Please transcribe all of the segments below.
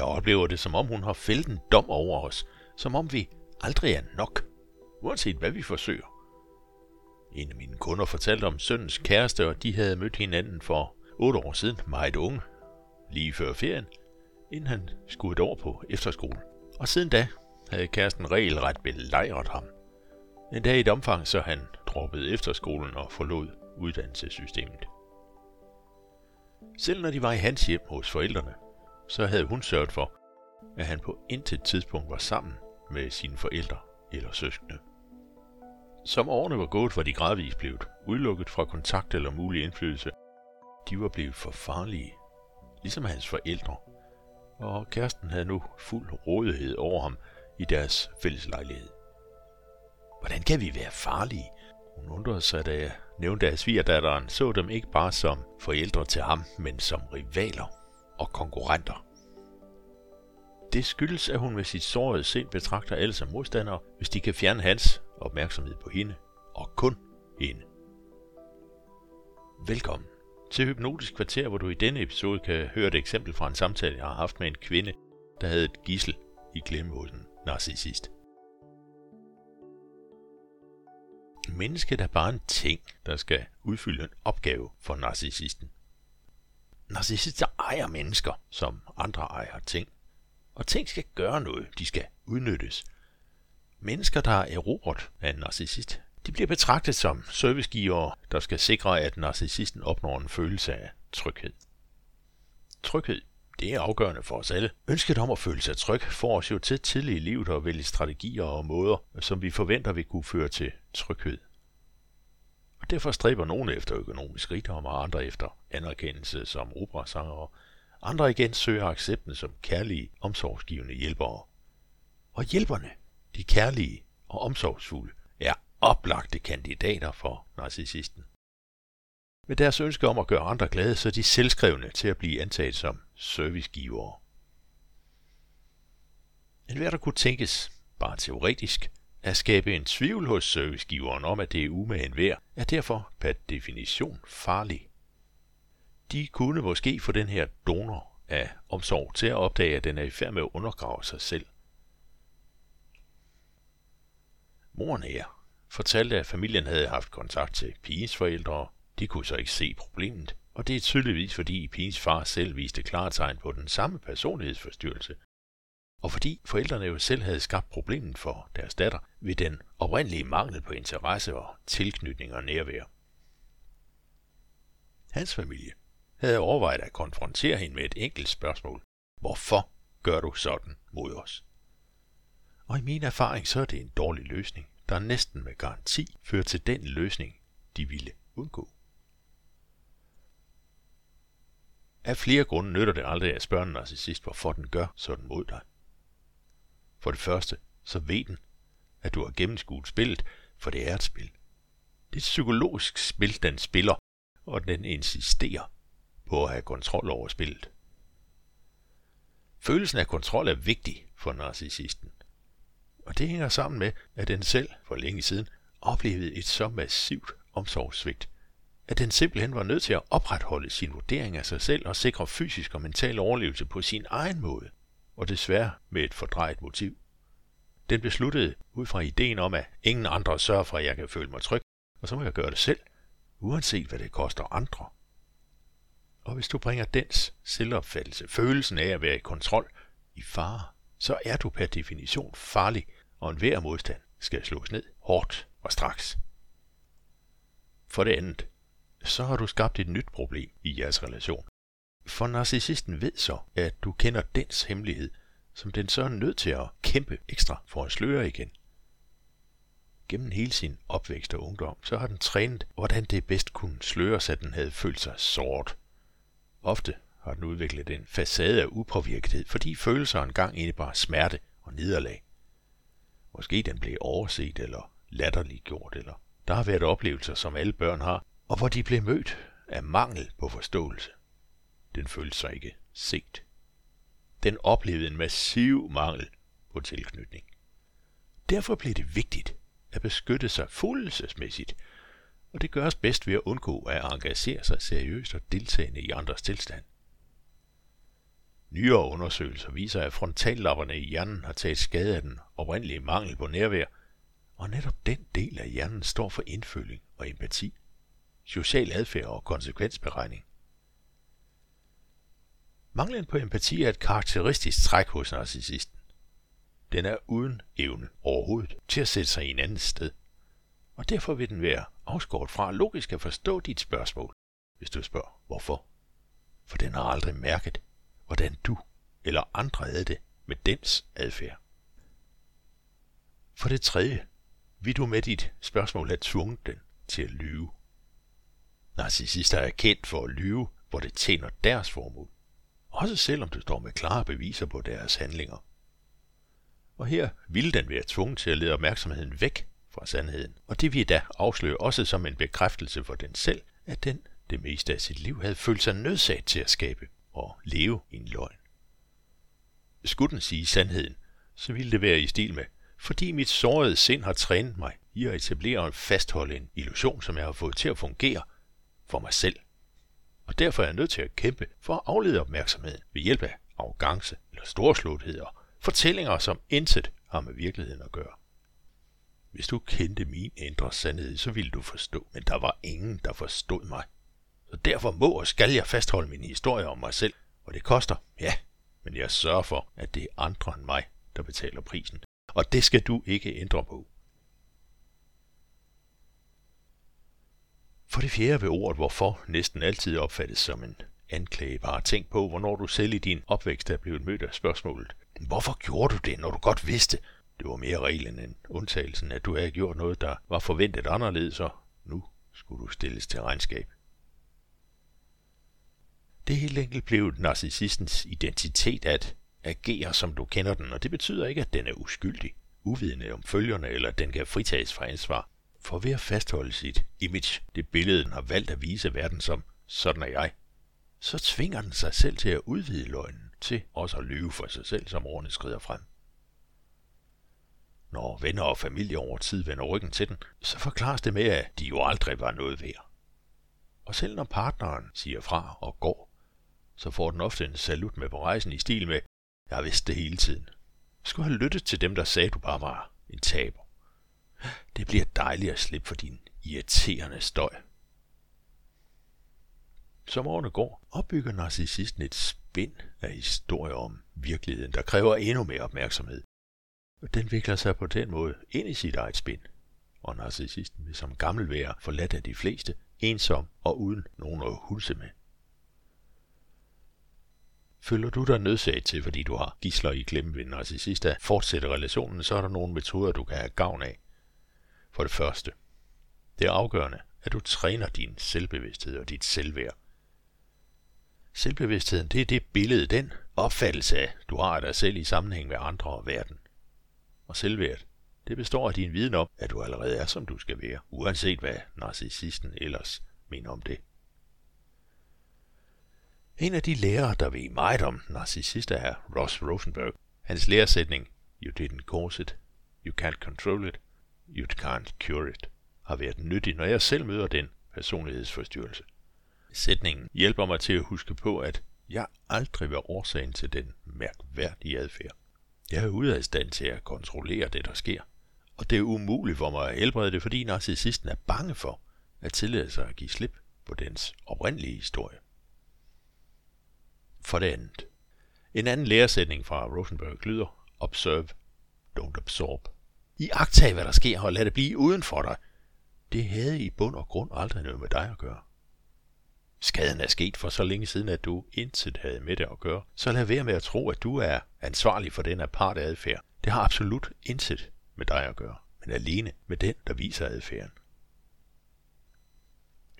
Jeg oplever det, som om hun har fældet en dom over os, som om vi aldrig er nok, uanset hvad vi forsøger. En af mine kunder fortalte om søndens kæreste, og de havde mødt hinanden for otte år siden, meget unge, lige før ferien, inden han skulle et år på efterskole. Og siden da havde kæresten regelret belejret ham. En dag i et omfang, så han droppede efterskolen og forlod uddannelsessystemet. Selv når de var i hans hjem hos forældrene, så havde hun sørget for, at han på intet tidspunkt var sammen med sine forældre eller søskende. Som årene var gået, var de gradvist blevet udelukket fra kontakt eller mulig indflydelse. De var blevet for farlige, ligesom hans forældre, og kæresten havde nu fuld rådighed over ham i deres fælles lejlighed. Hvordan kan vi være farlige? Hun undrede sig, da jeg nævnte, at svigerdatteren så dem ikke bare som forældre til ham, men som rivaler og konkurrenter. Det skyldes, at hun med sit sårede sind betragter alle som modstandere, hvis de kan fjerne hans opmærksomhed på hende, og kun hende. Velkommen til Hypnotisk Kvarter, hvor du i denne episode kan høre et eksempel fra en samtale, jeg har haft med en kvinde, der havde et gissel i klemme hos en narcissist. Mennesket er bare en ting, der skal udfylde en opgave for narcissisten. Narcissister ejer mennesker, som andre ejer ting. Og ting skal gøre noget, de skal udnyttes. Mennesker, der er erobret af en narcissist, de bliver betragtet som servicegiver, der skal sikre, at narcissisten opnår en følelse af tryghed. Tryghed, det er afgørende for os alle. Ønsket om at føle sig tryg får os jo til tidligt i livet at vælge strategier og måder, som vi forventer vil kunne føre til tryghed. Og derfor stræber nogle efter økonomisk rigdom og andre efter anerkendelse som operasangere. Andre igen søger accepten som kærlige, omsorgsgivende hjælpere. Og hjælperne, de kærlige og omsorgsfulde, er oplagte kandidater for narcissisten. Med deres ønske om at gøre andre glade, så er de selvskrevne til at blive antaget som servicegivere. En hver der kunne tænkes, bare teoretisk, at skabe en tvivl hos servicegiveren om, at det er umagen værd, er derfor per definition farlig. De kunne måske få den her donor af omsorg til at opdage, at den er i færd med at undergrave sig selv. Moren her fortalte, at familien havde haft kontakt til pigens forældre. De kunne så ikke se problemet, og det er tydeligvis fordi pigens far selv viste klare tegn på den samme personlighedsforstyrrelse, og fordi forældrene jo selv havde skabt problemet for deres datter ved den oprindelige mangel på interesse og tilknytning og nærvær. Hans familie havde overvejet at konfrontere hende med et enkelt spørgsmål. Hvorfor gør du sådan mod os? Og i min erfaring så er det en dårlig løsning, der næsten med garanti fører til den løsning, de ville undgå. Af flere grunde nytter det aldrig at spørge en narcissist, hvorfor den gør sådan mod dig. For det første, så ved den, at du har gennemskuet spillet, for det er et spil. Det er et psykologisk spil, den spiller, og den insisterer på at have kontrol over spillet. Følelsen af kontrol er vigtig for narcissisten. Og det hænger sammen med, at den selv for længe siden oplevede et så massivt omsorgssvigt, at den simpelthen var nødt til at opretholde sin vurdering af sig selv og sikre fysisk og mental overlevelse på sin egen måde og desværre med et fordrejet motiv. Den besluttede ud fra ideen om, at ingen andre sørger for, at jeg kan føle mig tryg, og så må jeg gøre det selv, uanset hvad det koster andre. Og hvis du bringer dens selvopfattelse, følelsen af at være i kontrol, i fare, så er du per definition farlig, og enhver modstand skal slås ned hårdt og straks. For det andet, så har du skabt et nyt problem i jeres relation. For narcissisten ved så, at du kender dens hemmelighed, som den så er nødt til at kæmpe ekstra for at sløre igen. Gennem hele sin opvækst og ungdom, så har den trænet, hvordan det bedst kunne sløres, at den havde følt sig sort. Ofte har den udviklet en facade af upåvirkethed, fordi følelser engang indebar smerte og nederlag. Måske den blev overset eller latterliggjort, eller der har været oplevelser, som alle børn har, og hvor de blev mødt af mangel på forståelse. Den følte sig ikke set. Den oplevede en massiv mangel på tilknytning. Derfor blev det vigtigt at beskytte sig følelsesmæssigt, og det gøres bedst ved at undgå at engagere sig seriøst og deltagende i andres tilstand. Nyere undersøgelser viser, at frontallapperne i hjernen har taget skade af den oprindelige mangel på nærvær, og netop den del af hjernen står for indføling og empati, social adfærd og konsekvensberegning. Manglen på empati er et karakteristisk træk hos narcissisten. Den er uden evne overhovedet til at sætte sig i en anden sted. Og derfor vil den være afskåret fra logisk at forstå dit spørgsmål, hvis du spørger hvorfor. For den har aldrig mærket, hvordan du eller andre havde det med dens adfærd. For det tredje vil du med dit spørgsmål have tvunget den til at lyve. Narcissister er kendt for at lyve, hvor det tjener deres formål. Også selvom du står med klare beviser på deres handlinger. Og her ville den være tvunget til at lede opmærksomheden væk fra sandheden. Og det vil da afsløre også som en bekræftelse for den selv, at den det meste af sit liv havde følt sig nødsaget til at skabe og leve i en løgn. Skulle den sige sandheden, så ville det være i stil med, fordi mit sårede sind har trænet mig i at etablere og fastholde en illusion, som jeg har fået til at fungere for mig selv. Og derfor er jeg nødt til at kæmpe for at aflede opmærksomheden ved hjælp af arrogance eller storslåethed og fortællinger, som intet har med virkeligheden at gøre. Hvis du kendte min indre sandhed, så ville du forstå, men der var ingen, der forstod mig. Så derfor må og skal jeg fastholde min historie om mig selv, og det koster, ja, men jeg sørger for, at det er andre end mig, der betaler prisen. Og det skal du ikke ændre på. For det fjerde vil ordet hvorfor næsten altid opfattes som en anklage. Bare tænk på, hvornår du selv i din opvækst er blevet mødt af spørgsmålet. Hvorfor gjorde du det, når du godt vidste? Det var mere reglen end undtagelsen, at du havde gjort noget, der var forventet anderledes, og nu skulle du stilles til regnskab. Det er helt enkelt blevet narcissistens identitet at agere, som du kender den, og det betyder ikke, at den er uskyldig, uvidende om følgerne, eller at den kan fritages fra ansvar. For ved at fastholde sit image, det billede, den har valgt at vise verden som, sådan er jeg, så tvinger den sig selv til at udvide løgnen, til også at lyve for sig selv, som årene skrider frem. Når venner og familie over tid vender ryggen til den, så forklares det med, at de jo aldrig var noget værd. Og selv når partneren siger fra og går, så får den ofte en salut med på rejsen i stil med, jeg vidste det hele tiden. Jeg skulle have lyttet til dem, der sagde, du bare var en taber. Det bliver dejligt at slippe for din irriterende støj. Som årene går, opbygger narcissisten et spind af historier om virkeligheden, der kræver endnu mere opmærksomhed. Den vikler sig på den måde ind i sit eget spind, og narcissisten vil som gammel være forladt af de fleste, ensom og uden nogen at hulse med. Føler du dig nødsaget til, fordi du har gisler i klemme ved en narcissist, at fortsætte relationen, så er der nogle metoder, du kan have gavn af. For det første, det er afgørende, at du træner din selvbevidsthed og dit selvværd. Selvbevidstheden, det er det billede, den opfattelse af, du har af dig selv i sammenhæng med andre og verden. Og selvværd, det består af din viden om, at du allerede er, som du skal være, uanset hvad narcissisten ellers mener om det. En af de lærere, der ved meget om narcissister, er Ross Rosenberg. Hans læresætning, You didn't cause it, you can't control it, you can't cure it, har været nyttig, når jeg selv møder den personlighedsforstyrrelse. Sætningen hjælper mig til at huske på, at jeg aldrig var årsagen til den mærkværdige adfærd. Jeg er ude af stand til at kontrollere det, der sker. Og det er umuligt for mig at helbrede det, fordi narcissisten er bange for at tillade sig at give slip på dens oprindelige historie. For det andet. En anden læresætning fra Rosenberg lyder, observe, don't absorb. I agtag, hvad der sker, og lad det blive uden for dig. Det havde i bund og grund aldrig noget med dig at gøre. Skaden er sket for så længe siden, at du intet havde med det at gøre. Så lad være med at tro, at du er ansvarlig for den aparte adfærd. Det har absolut intet med dig at gøre, men alene med den, der viser adfærden.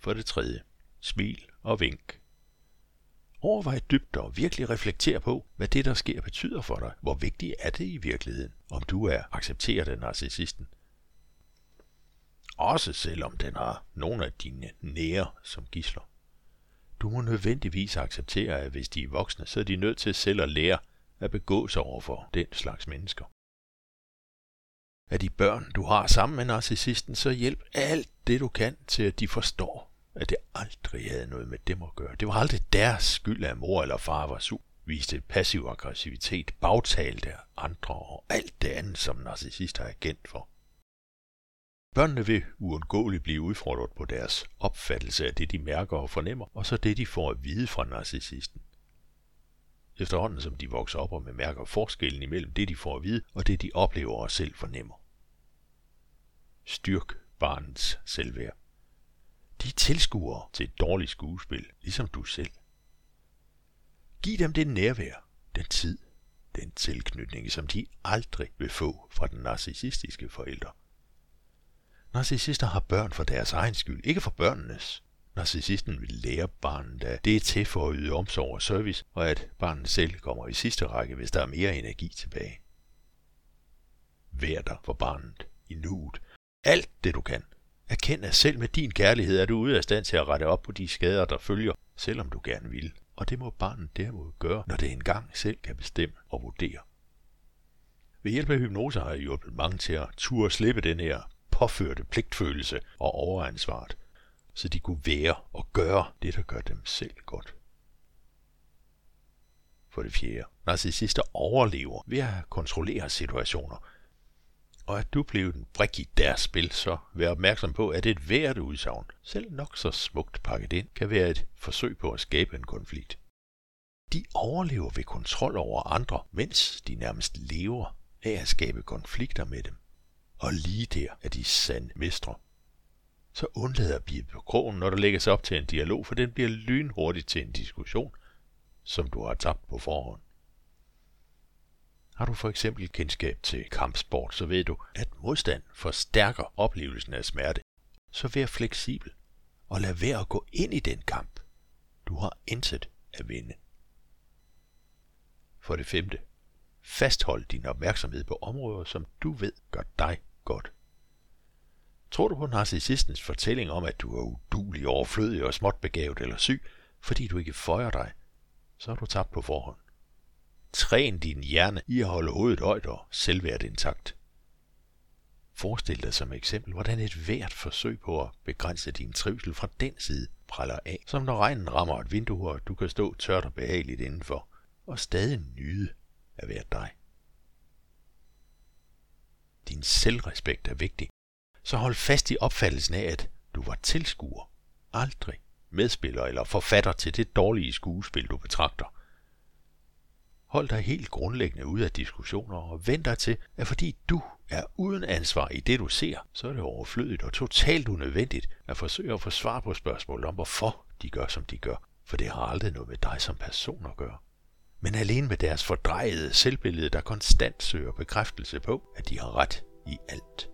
For det tredje. Smil og vink. Overvej dybt og virkelig reflekter på, hvad det, der sker, betyder for dig. Hvor vigtigt er det i virkeligheden, om du er accepteret af narcissisten. Også selvom den har nogle af dine nære som gisler. Du må nødvendigvis acceptere, at hvis de er voksne, så er de nødt til selv at lære at begå sig over for den slags mennesker. Er de børn, du har sammen med narcissisten, så hjælp alt det, du kan til, at de forstår, at det aldrig havde noget med dem at gøre. Det var aldrig deres skyld, at mor eller far var sur. viste passiv aggressivitet, bagtalte andre og alt det andet, som narcissister er kendt for. Børnene vil uundgåeligt blive udfordret på deres opfattelse af det, de mærker og fornemmer, og så det, de får at vide fra narcissisten. Efterhånden som de vokser op og med mærker forskellen imellem det, de får at vide, og det, de oplever og selv fornemmer. Styrk barnets selvværd. De tilskuer til et dårligt skuespil, ligesom du selv. Giv dem det nærvær, den tid, den tilknytning, som de aldrig vil få fra den narcissistiske forælder. Narcissister har børn for deres egen skyld, ikke for børnenes. Narcissisten vil lære barnet, at det er til for at yde omsorg og service, og at barnet selv kommer i sidste række, hvis der er mere energi tilbage. Vær der for barnet i nuet. Alt det du kan. Erkend, at selv med din kærlighed er du ude af stand til at rette op på de skader, der følger, selvom du gerne vil. Og det må barnet derimod gøre, når det engang selv kan bestemme og vurdere. Ved hjælp af hypnose har jeg hjulpet mange til at turde slippe den her påførte pligtfølelse og overansvaret, så de kunne være og gøre det, der gør dem selv godt. For det fjerde, narcissister overlever ved at kontrollere situationer, og at du blev en brik i deres spil, så vær opmærksom på, at et hvert udsagn, selv nok så smukt pakket ind, kan være et forsøg på at skabe en konflikt. De overlever ved kontrol over andre, mens de nærmest lever af at skabe konflikter med dem. Og lige der er de sande mestre. Så undlad at blive på krogen, når der lægges op til en dialog, for den bliver lynhurtigt til en diskussion, som du har tabt på forhånd. Har du for eksempel kendskab til kampsport, så ved du, at modstand forstærker oplevelsen af smerte. Så vær fleksibel og lad være at gå ind i den kamp. Du har intet at vinde. For det femte. Fasthold din opmærksomhed på områder, som du ved gør dig godt. Tror du på narcissistens fortælling om, at du er udulig, overflødig og småt begavet eller syg, fordi du ikke føjer dig, så har du tabt på forhånd. Træn din hjerne i at holde hovedet højt og selvværd intakt. Forestil dig som eksempel, hvordan et hvert forsøg på at begrænse din trivsel fra den side praller af, som når regnen rammer et vindue, og du kan stå tørt og behageligt indenfor, og stadig nyde at være dig. Din selvrespekt er vigtig, så hold fast i opfattelsen af, at du var tilskuer, aldrig medspiller eller forfatter til det dårlige skuespil, du betragter. Hold dig helt grundlæggende ud af diskussioner og vend dig til, at fordi du er uden ansvar i det, du ser, så er det overflødigt og totalt unødvendigt at forsøge at få svar på spørgsmål om, hvorfor de gør, som de gør, for det har aldrig noget med dig som person at gøre. Men alene med deres fordrejede selvbillede, der konstant søger bekræftelse på, at de har ret i alt.